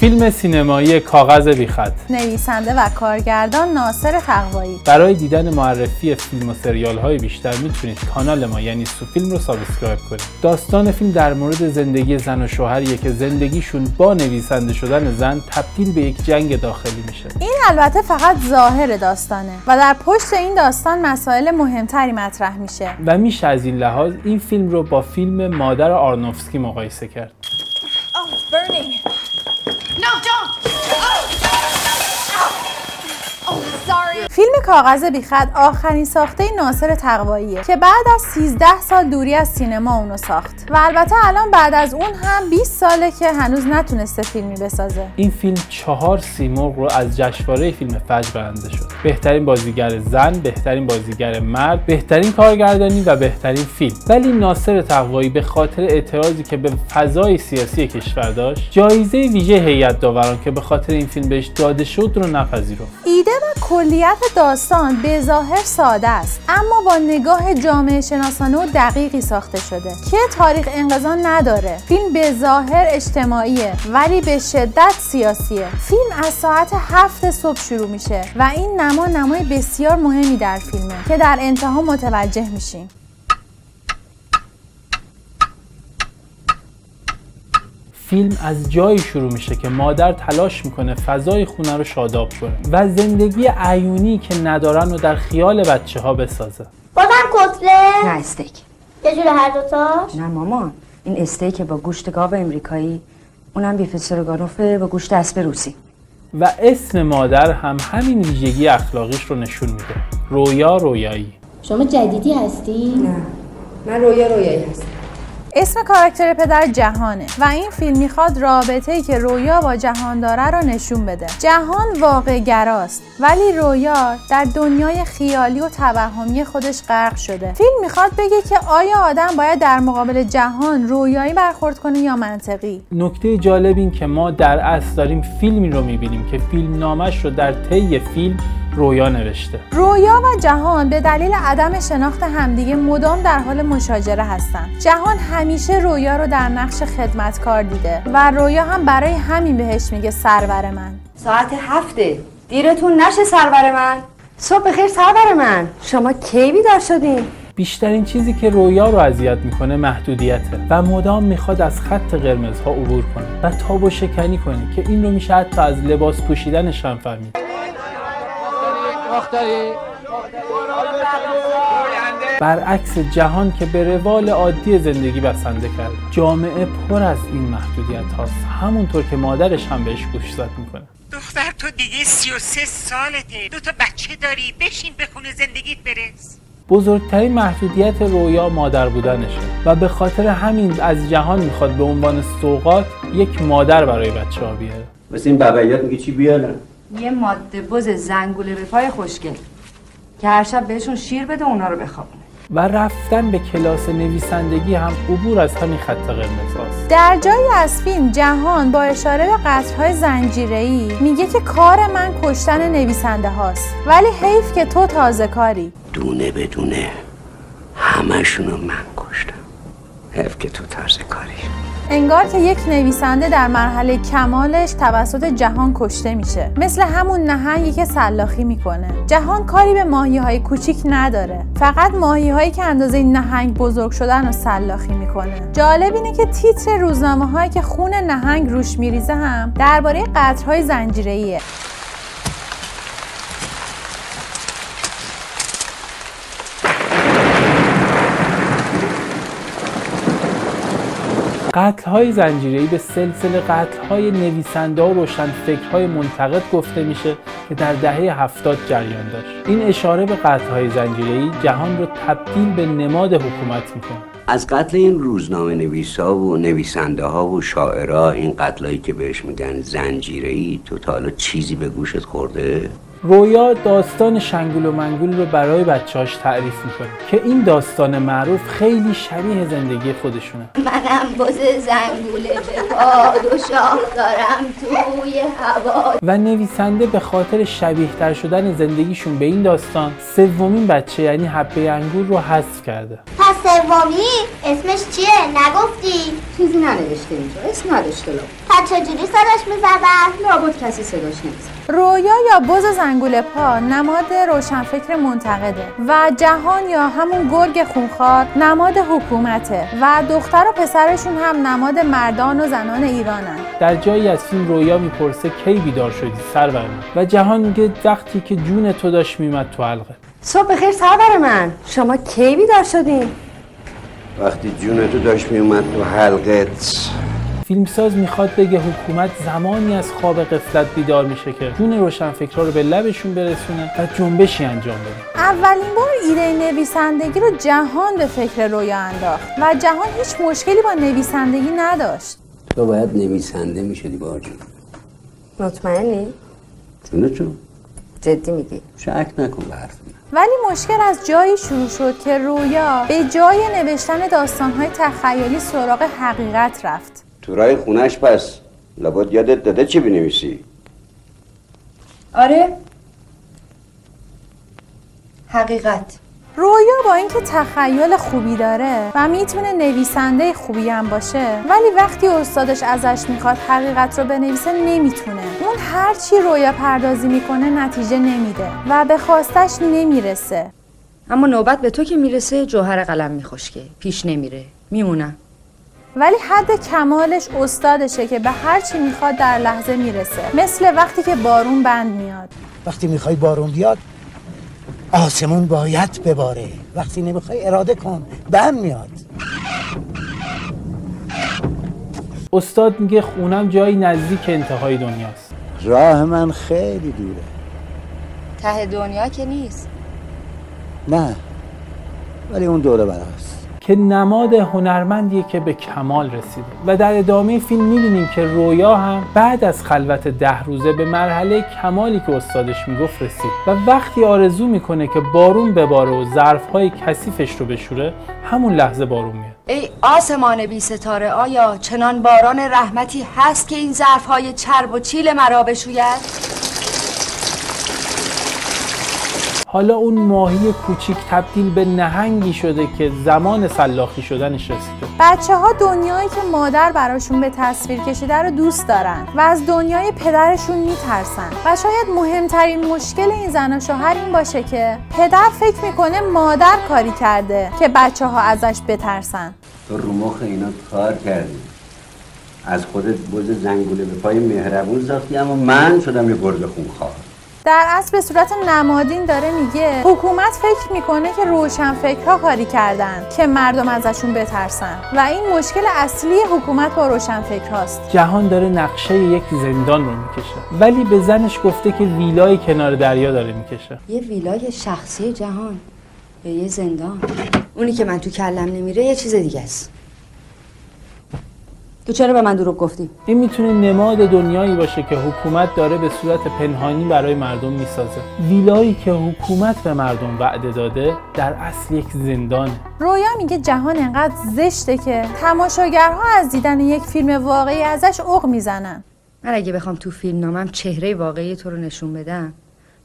فیلم سینمایی کاغذ بیخط. نویسنده و کارگردان ناصر تقوایی. برای دیدن معرفی فیلم و سریال های بیشتر می‌تونید کانال ما یعنی سو فیلم رو subscribe کنید. داستان فیلم در مورد زندگی زن و شوهریه که زندگیشون با نویسنده شدن زن تبدیل به یک جنگ داخلی میشه. این البته فقط ظاهر داستانه و در پشت این داستان مسائل مهمتری مطرح میشه. و میشه از این لحاظ این فیلم رو با فیلم مادر آرنوفسکی مقایسه کرد. Oh, burning. فیلم کاغذ بیخط آخرین ساخته ناصر تقواییه که بعد از 13 سال دوری از سینما اونو ساخت و البته الان بعد از اون هم 20 ساله که هنوز نتونسته فیلمی بسازه. این فیلم چهار سیمرغ رو از جشنواره فیلم فجر برنده شد. بهترین بازیگر زن بهترین بازیگر مرد بهترین کارگردانی و بهترین فیلم. ولی ناصر تقوایی به خاطر اعتراضی که به فضای سیاسی کشور داشت جایزه ویژه هیئت داوران که به خاطر این فیلم بهش داده شد رو نپذیرفت. ایده و کلیت داستان به ظاهر ساده است اما با نگاه جامعه شناسانه و دقیقی ساخته شده که تاریخ انقضا نداره. فیلم به ظاهر اجتماعیه ولی به شدت سیاسیه. فیلم از ساعت هفت صبح شروع میشه و این نما نمای بسیار مهمی در فیلمه که در انتها متوجه میشیم. فیلم از جایی شروع میشه که مادر تلاش می‌کنه فضای خونه رو شاداب کنه و زندگی عیونی که ندارن رو در خیال بچه ها بسازه. بازم کتله؟ نه استیک. یه جور هر دوتاش نه مامان این استیک با گوشت گاو امریکایی اونم بیف استروگانوف با گوشت اسب روسی. و اسم مادر هم همین ویژگی اخلاقیش رو نشون میده. رویا رویایی. شما جدیدی هستی؟ نه. من رویا رویایی هستم. اسم کاراکتر پدر جهانه و این فیلم می‌خواد رابطه ای که رویا با جهان داره رو نشون بده. جهان واقع گراست ولی رویا در دنیای خیالی و توهمی خودش غرق شده. فیلم می‌خواد بگه که آیا آدم باید در مقابل جهان رویایی برخورد کنه یا منطقی؟ نکته جالب این که ما در اصل داریم فیلمی رو می‌بینیم که فیلم نامش رو در طی فیلم رویا نوشته. رویا و جهان به دلیل عدم شناخت همدیگه مدام در حال مشاجره هستن. جهان همیشه رویا رو در نقش خدمتکار دیده و رویا هم برای همین بهش میگه سرور من. ساعت هفته. دیرتون نشه سرور من. صبح بخیر سرور من. شما کی بیدار شدین؟ بیشترین چیزی که رویا رو اذیت می‌کنه محدودیته و مدام می‌خواد از خط قرمزها عبور کنه و تاب و شکنی کنه که این رو میشه حتی از لباس پوشیدنش هم فهمید. برعکس جهان که به روال عادی زندگی بسنده کرد. جامعه پر از این محدودیت هاست. همونطور که مادرش هم بهش گوشزد می‌کنه. دختر تو دیگه 33 سالته. دو تا بچه داری. بشین به خونه زندگیت برس. بزرگترین محدودیت رویا مادر بودنشه. و به خاطر همین از جهان می‌خواد به عنوان سوقات یک مادر برای بچه ها بیاره. مثل این بقیت میگه چی بیارن یه ماده بز زنگوله به پای خوشگل که هر شب بهشون شیر بده اونا رو بخوابونه. و رفتن به کلاس نویسندگی هم عبور از همین خط قرمز هاست. در جایی از فیلم جهان با اشاره به قطرهای زنجیره‌ای میگه که کار من کشتن نویسنده هاست. ولی حیف که تو تازه کاری. دونه بدونه همشونو من کشتم. حیف که تو طرز کاری. انگار که یک نویسنده در مرحله کمالش توسط جهان کشته میشه. مثل همون نهنگی که سلاخی می‌کنه. جهان کاری به ماهی های کوچیک نداره. فقط ماهی هایی که اندازه نهنگ بزرگ شدن و سلاخی می‌کنه. جالب اینه که تیتر روزنامه هایی که خون نهنگ روش میریزه هم درباره قطرهای زنجیره‌ایه. قتل های زنجیره‌ای به سلسله قتل های نویسنده و روشن فکرهای منتقد گفته میشه که در دهه هفتاد جریان داشت این اشاره به قتل های زنجیره‌ای جهان رو تبدیل به نماد حکومت می‌کنه از قتل این روزنامه نویسا و نویسنده ها و شاعرها این قتلایی که بهش میگن زنجیره ای تو تا حالا چیزی به گوشت خورده؟ رویا داستان شنگول و منگول رو برای بچه‌هاش تعریف می‌کنه که این داستان معروف خیلی شبیه زندگی خودشونه. منم باز زنگوله به باد و شاه دارم توی هوا. و نویسنده به خاطر شبیه تر شدن زندگیشون به این داستان سومین بچه یعنی حبه انگور رو حذف کرده. پس سومی اسمش چیه؟ نگفتی؟ چیزی ننوشته اینجا اسم نداشته لو پس چجوری صداش می‌زدن؟ لابد کسی صداش نمی‌زد رویا یا بز زنگوله پا نماد روشنفکر منتقده و جهان یا همون گرگ خونخوار نماد حکومته و دختر و پسرشون هم نماد مردان و زنان ایرانن. در جایی از فیلم رویا می‌پرسه کی بیدار شدی سرور من و جهان میگه وقتی که جون تو داشت میومد تو حلقه. صبح بخیر سرور من. شما کی بیدار شدین؟ وقتی جون تو داشت میومد تو حلقت فیلمساز می‌خواد بگه حکومت زمانی از خواب قفلت بیدار میشه که جون روشنفکرها رو به لبشون برسونه و جنبشی انجام بده. اولین بار ایده نویسندگی رو جهان به فکر رویا انداخت و جهان هیچ مشکلی با نویسندگی نداشت. تو باید نویسنده می‌شدی باجون. مطمئنی؟ جون؟ تو جدی میگی؟ شک نکن به حرف ولی مشکل از جایی شروع شد که رویا به جای نوشتن داستانهای تخیلی سراغ حقیقت رفت. تو رای خونش پس. لابد یادت داده چی بنویسی؟ آره. حقیقت. رویا با اینکه تخیل خوبی داره و می‌تونه نویسنده خوبی هم باشه ولی وقتی استادش ازش می‌خواد حقیقت رو بنویسه نمی‌تونه. اون هرچی رویا پردازی می‌کنه نتیجه نمیده و به خواستش نمی‌رسه. اما نوبت به تو که می‌رسه جوهر قلم میخشکه پیش نمیره. میمونم. ولی حد کمالش استادشه که به هر چی می‌خواد در لحظه می‌رسه. مثل وقتی که بارون بند میاد. وقتی می‌خوای بارون بیاد آسمون باید بباره. وقتی نمی‌خوای اراده کن بم میاد. استاد میگه خونم جایی نزدیک انتهای دنیاست. راه من خیلی دوره. ته دنیا که نیست. نه ولی اون دوره براست که نماد هنرمندیه که به کمال رسیده. و در ادامه فیلم می‌بینیم که رویا هم بعد از خلوت ده روزه به مرحله کمالی که استادش می‌گفت رسید. و وقتی آرزو می‌کنه که بارون بباره و ظرفهای کثیفش رو بشوره همون لحظه بارون میاد. ای آسمان بی ستاره آیا چنان باران رحمتی هست که این ظرف های چرب و چیل مرا بشوید؟ حالا اون ماهی کوچیک تبدیل به نهنگی شده که زمان سلاخی شدنش رسیده. بچه ها دنیایی که مادر براشون به تصویر کشیده رو دوست دارن و از دنیای پدرشون میترسن. و شاید مهمترین مشکل این زن و شوهر این باشه که پدر فکر می‌کنه مادر کاری کرده که بچه ها ازش بترسن. تو رو مخ اینا کار کردی. از خودت بز زنگوله به پای مهربون ساختی اما من شدم یه گرگ خونخوار. در اصل به صورت نمادین داره میگه حکومت فکر می‌کنه که روشن فکرها کاری کردن که مردم ازشون بترسن و این مشکل اصلی حکومت با روشن فکرهاست جهان داره نقشه یک زندان رو می‌کشه ولی به زنش گفته که ویلای کنار دریا داره می‌کشه. یه ویلای شخصی جهان یا یه زندان. اونی که من تو کلم نمیره یه چیز دیگه است. تو چرا به من دروغ گفتی؟ این می‌تونه نماد دنیایی باشه که حکومت داره به صورت پنهانی برای مردم می‌سازه. ویلایی که حکومت به مردم وعده داده در اصل یک زندانه رویا میگه جهان انقدر زشته که تماشاگرها از دیدن یک فیلم واقعی ازش اوق می‌زنن. من اگه بخوام تو فیلم نامم چهره واقعی تو رو نشون بدم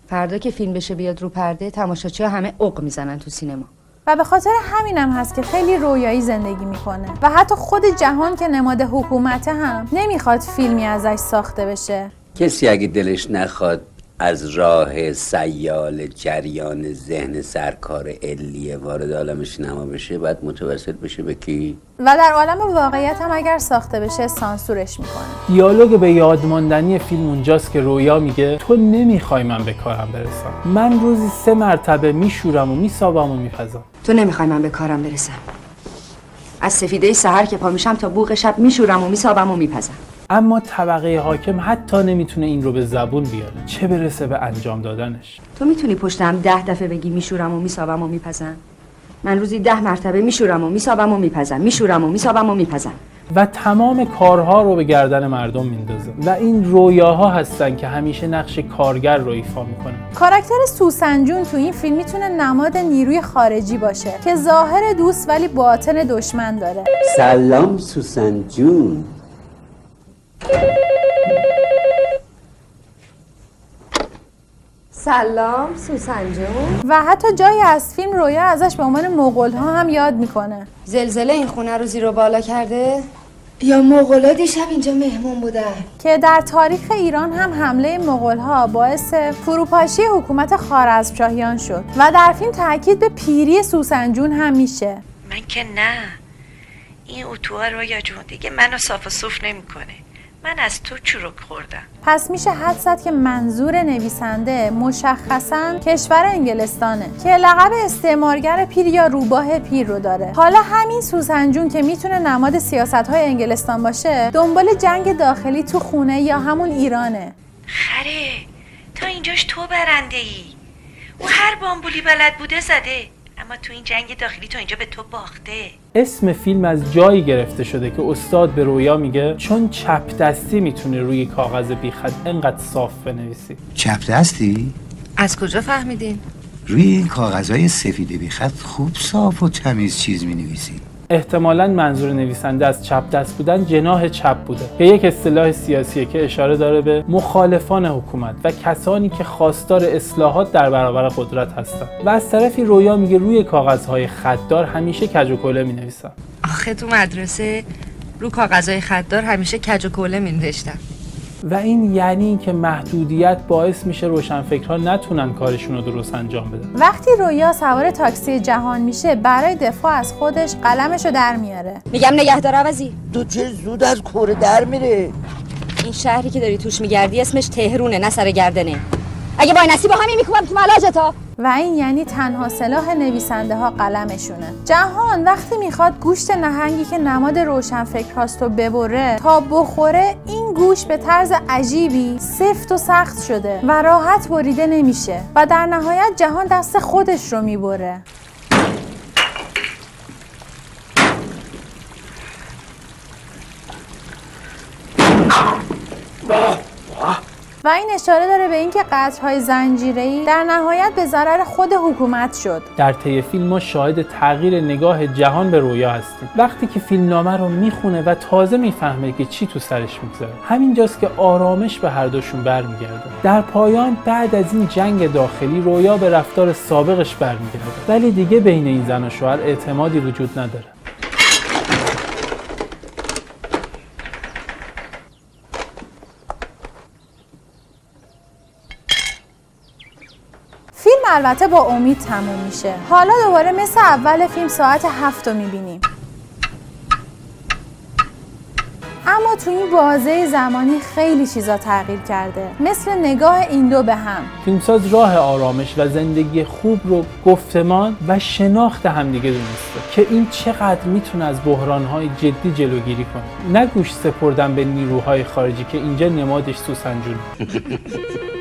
فردا که فیلم بشه بیاد رو پرده تماشاچی همه اوق می‌زنن تو سینما. و به خاطر همینم هست که خیلی رویایی زندگی می‌کنه. و حتی خود جهان که نماد حکومته هم نمی‌خواد فیلمی ازش ساخته بشه. کسی اگه دلش نخواد از راه سیال جریان ذهن سرکار علیه وارد عالم سینما بشه باید متوسط بشه به کی؟ و در عالم واقعیت هم اگر ساخته بشه سانسورش می‌کنه. دیالوگ به یادماندنی فیلم اونجاست که رویا میگه تو نمی‌خوای من به کارم برسم. من روزی سه مرتبه میشورم و میسابم و میپزم. تو نمی‌خوای من به کارم برسم. از سفیده سحر که پا میشم تا بوق شب میشورم و میسابم و میپزم. اما طبقه حاکم حتی نمی‌تونه این رو به زبون بیاره. چه برسه به انجام دادنش؟ تو می‌تونی پشتم ده دفعه بگی میشورم و میسابم و میپزم؟ من روزی ده مرتبه میشورم و میسابم و میپزم. میشورم و میسابم و میپزم. و تمام کارها رو به گردن مردم میندازه. و این رویاها هستن که همیشه نقش کارگر رو ایفا می‌کنه کاراکتر سوسن جون تو این فیلم می‌تونه نماد نیروی خارجی باشه که ظاهر دوست ولی باطن دشمن داره. سلام سوسن سلام سوسن جون. و حتی جایی از فیلم رویا ازش به عنوان مغول ها هم یاد می‌کنه. زلزله این خونه رو زیر و بالا کرده؟ یا مغولا دیشب اینجا مهمون بودن. که در تاریخ ایران هم حمله مغولها باعث فروپاشی حکومت خوارزمشاهیان شد و در فیلم تاکید به پیری سوسنجون هم میشه. من که نه. این اتوها رویا جون دیگه منو صاف و صوف نمی‌کنه. من از تو چروک خوردم. پس میشه حد زد که منظور نویسنده مشخصا کشور انگلستانه که لقب استعمارگر پیر یا روباه پیر رو داره. حالا همین سوسنجون که می‌تونه نماد سیاست های انگلستان باشه دنبال جنگ داخلی تو خونه یا همون ایرانه. خره تا اینجاش تو برنده ای او هر بامبولی بلد بوده زده. اما تو این جنگ داخلی تو اینجا به تو باخته اسم فیلم از جایی گرفته شده که استاد به رویا میگه چون چپ دستی می‌تونه روی کاغذ بیخط انقدر صاف بنویسی چپ دستی؟ از کجا فهمیدین؟ روی این کاغذهای سفید بیخط خوب صاف و تمیز چیز می نویسی احتمالا منظور نویسنده از چپ دست بودن جناح چپ بوده. که یک اصطلاح سیاسیه که اشاره داره به مخالفان حکومت و کسانی که خواستار اصلاحات در برابر قدرت هستند. و از طرفی رویا میگه روی کاغذهای خطدار همیشه کج و کوله می نویسن آخه تو مدرسه رو کاغذهای خطدار همیشه کج و کوله می نوشتم و این یعنی اینکه محدودیت باعث میشه روشنفکرها نتونن کارشون رو درست انجام بدن. وقتی رویا سوار تاکسی جهان میشه برای دفاع از خودش قلمشو در میاره. میگم نگهدار عوضی. تو چه زود از کوره در میره؟ این شهری که داری توش میگردی اسمش تهرونه نه سر گردنه. اگه با همین میکوبم تو ملاجتا و این یعنی تنها سلاح نویسنده ها قلمشونه. جهان وقتی می‌خواد گوشت نهنگی که نماد روشنفکر هاست رو ببره تا بخوره این گوشت به طرز عجیبی سفت و سخت شده و راحت بریده نمیشه و در نهایت جهان دست خودش رو می‌بره. و این اشاره داره به اینکه قطرهای زنجیره‌ای در نهایت به ضرر خود حکومت شد. در طی فیلم ما شاهد تغییر نگاه جهان به رویا هستیم. وقتی که فیلمنامه رو می‌خونه و تازه می‌فهمه که چی تو سرش میگذره همینجاست که آرامش به هر دوشون برمیگرده. در پایان بعد از این جنگ داخلی رویا به رفتار سابقش برمیگرده. ولی دیگه بین این زن و شوهر اعتمادی وجود نداره فیلم البته با امید تموم میشه. حالا دوباره مثل اول فیلم ساعت هفت رو می‌بینیم. اما تو این بازه زمانی خیلی چیزا تغییر کرده. مثل نگاه این دو به هم. فیلمساز راه آرامش و زندگی خوب رو گفتمان و شناخت همدیگه دونسته که این چقدر می‌تونه از بحرانهای جدی جلوگیری کنه. نه گوش سپردن به نیروهای خارجی که اینجا نمادش سوسنجونه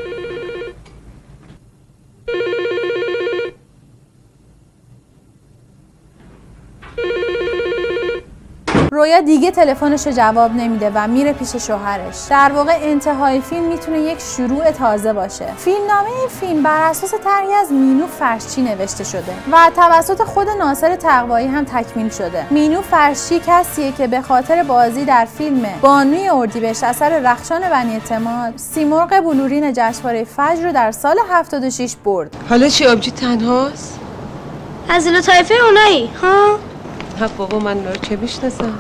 رویا دیگه تلفنش رو جواب نمیده و میره پیش شوهرش. در واقع انتهای فیلم می‌تونه یک شروع تازه باشه. فیلمنامه این فیلم بر اساس طرحی از مینو فرشچی نوشته شده و توسط خود ناصر تقوایی هم تکمیل شده. مینو فرشچی کسیه که به خاطر بازی در فیلم بانوی اردیبهشت اثر رخشان بنی اعتماد سیمرغ بلورین جشنواره فجر رو در سال 76 برد. حالا چی آبجی تنهاست؟ از اینا طایفه اونایی ها؟ نه بابا من رو چه می‌شناسم؟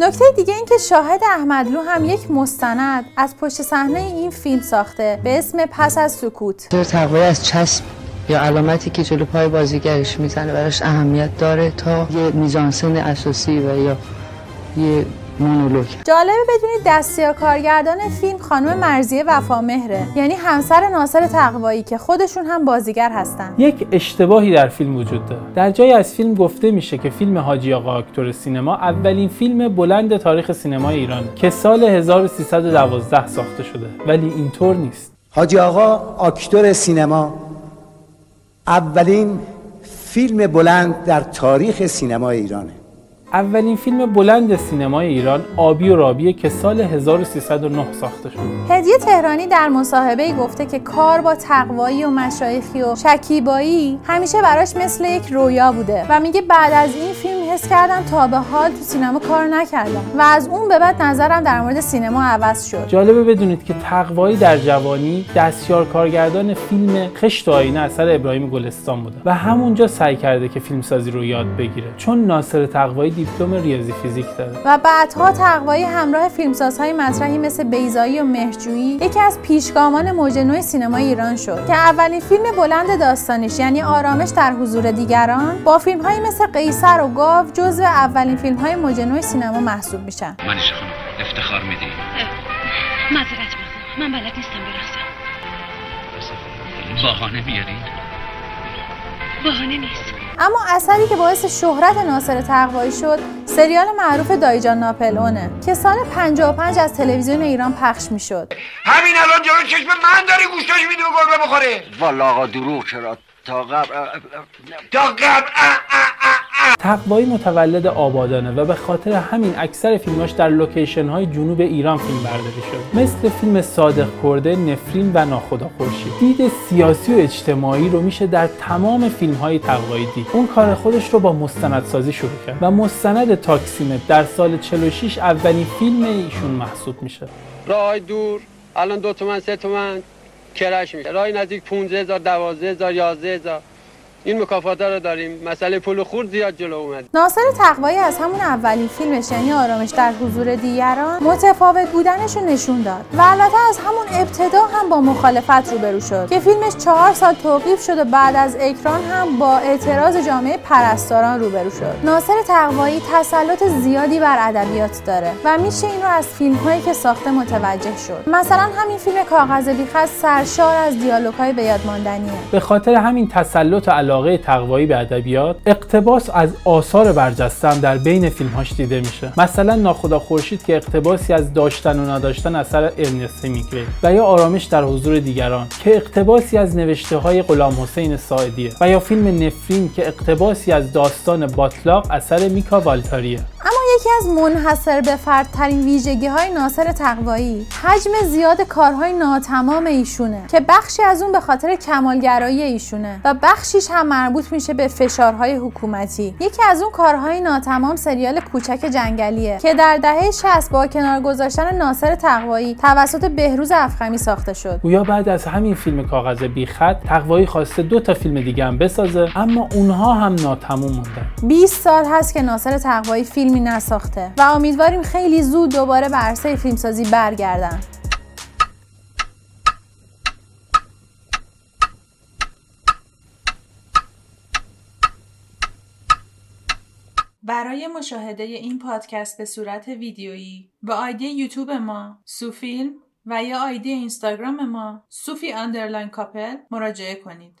نکته دیگه این که شاهد احمدلو هم یک مستند از پشت صحنه این فیلم ساخته به اسم پس از سکوت. دور تقوی از چسب یا علامتی که جلو پای بازیگرش می‌زنه براش اهمیت داره تا یه میزانسن اساسی و یا یه مونولوگ. جالبه بدونید دستیار کارگردان فیلم خانم مرزیه وفامهره. یعنی همسر ناصر تقوایی که خودشون هم بازیگر هستن. یک اشتباهی در فیلم وجود داره. در جایی از فیلم گفته میشه که فیلم حاجی آقا اکتور سینما اولین فیلم بلند تاریخ سینمای ایران که سال 1312 ساخته شده. ولی اینطور نیست. حاجی آقا آکتور سینما اولین فیلم بلند در تاریخ سینما ایرانه. اولین فیلم بلند سینمای ایران آبی و رابیه که سال 1309 ساخته شد. هدیه تهرانی در مصاحبه گفته که کار با تقوایی و مشایخی و شکیبایی همیشه براش مثل یک رویا بوده و میگه بعد از این فیلم حس کردم تا به حال تو سینما کار نکردم و از اون به بعد نظرم در مورد سینما عوض شد. جالبه بدونید که تقوایی در جوانی دستیار کارگردان فیلم خشت و آینه اثر ابراهیم گلستان بوده و همونجا سعی کرده که فیلمسازی رو یاد بگیره. چون ناصر تقوایی دیپلم ریاضی فیزیک داره. و بعدها تقوایی همراه فیلمسازهای مطرحی مثل بیزایی و مهرجویی یکی از پیشگامان موج نو سینمای ایران شد که اولین فیلم بلند داستانیش یعنی آرامش در حضور دیگران با فیلمهایی مثل قیصر و گاو جزو اولین فیلمهای موج نو سینما محسوب میشن. خانم افتخار میدی؟ معذرت می‌خوام. من بلد نیستم برقصم بهانه بیارین بهانه نیست. اما اثری که باعث شهرت ناصر تقوایی شد سریال معروف دایجان ناپلئونه. که سال 55 از تلویزیون ایران پخش می‌شد. همین الان جلو چشم من داری گوشتاش میدی به گربه بخوره. والا آقا دروغ چرا؟ تا قبل تا قبل تقوایی متولد آبادانه و به خاطر همین اکثر فیلماش در لوکیشن های جنوب ایران فیلم برداری شد. مثل فیلم صادق کرده نفرین و ناخدا خورشید. دید سیاسی و اجتماعی رو میشه در تمام فیلم های تقوایی دید. اون کار خودش رو با مستندسازی شروع کرد و مستند تاکسیمت در سال 46 اولین فیلم ایشون محسوب میشه. راه دور الان دو تومن سه تومن کرش میشه. راه نزدیک 15 هزار 12 هزار 11 هزار. این مکافات رو داریم. مسئله پول خورد زیاد جلو اومد. ناصر تقوایی از همون اولین فیلمش یعنی آرامش در حضور دیگران متفاوت بودنش رو نشون داد. و البته از همون ابتدا هم با مخالفت روبرو شد که فیلمش چهار سال توقیف شد و بعد از اکران هم با اعتراض جامعه پرستاران روبرو شد. ناصر تقوایی تسلط زیادی بر ادبیات داره و میشه این رو از فیلم هایی که ساخته متوجه شد. مثلا همین فیلم کاغذ بیخط سرشار از دیالوگ های به یاد ماندنیه به خاطر همین تسلط علاقه تقوایی به ادبیات اقتباس از آثار برجسته هم در بین فیلمهاش دیده میشه. مثلا ناخدا خورشید که اقتباسی از داشتن و نداشتن اثر ارنست همیگوی و یا آرامش در حضور دیگران که اقتباسی از نوشته های غلام حسین ساعدیه و یا فیلم نفرین که اقتباسی از داستان باطلاق اثر میکا والتاریه. یکی از منحصر به فردترین ویژگی های ناصر تقوایی. حجم زیاد کارهای ناتمام ایشونه که بخشی از اون به خاطر کمالگرایی ایشونه و بخشیش هم مربوط میشه به فشارهای حکومتی. یکی از اون کارهای ناتمام سریال کوچک جنگلیه که در دهه 60 با کنار گذاشتن ناصر تقوایی توسط بهروز افخمی ساخته شد. گویا بعد از همین فیلم کاغذ بیخط تقوایی خواسته دو تا فیلم دیگه هم بسازه اما اونها هم ناتموم موندن. 20 سال هست که ناصر تقوایی فیلمی نساخته و امیدواریم خیلی زود دوباره به عرصه فیلمسازی برگردن برای مشاهده این پادکست به صورت ویدیویی با آیدی یوتیوب ما سوفیلم و یا آیدی اینستاگرام ما سوفی اندرلاین کاپل مراجعه کنید.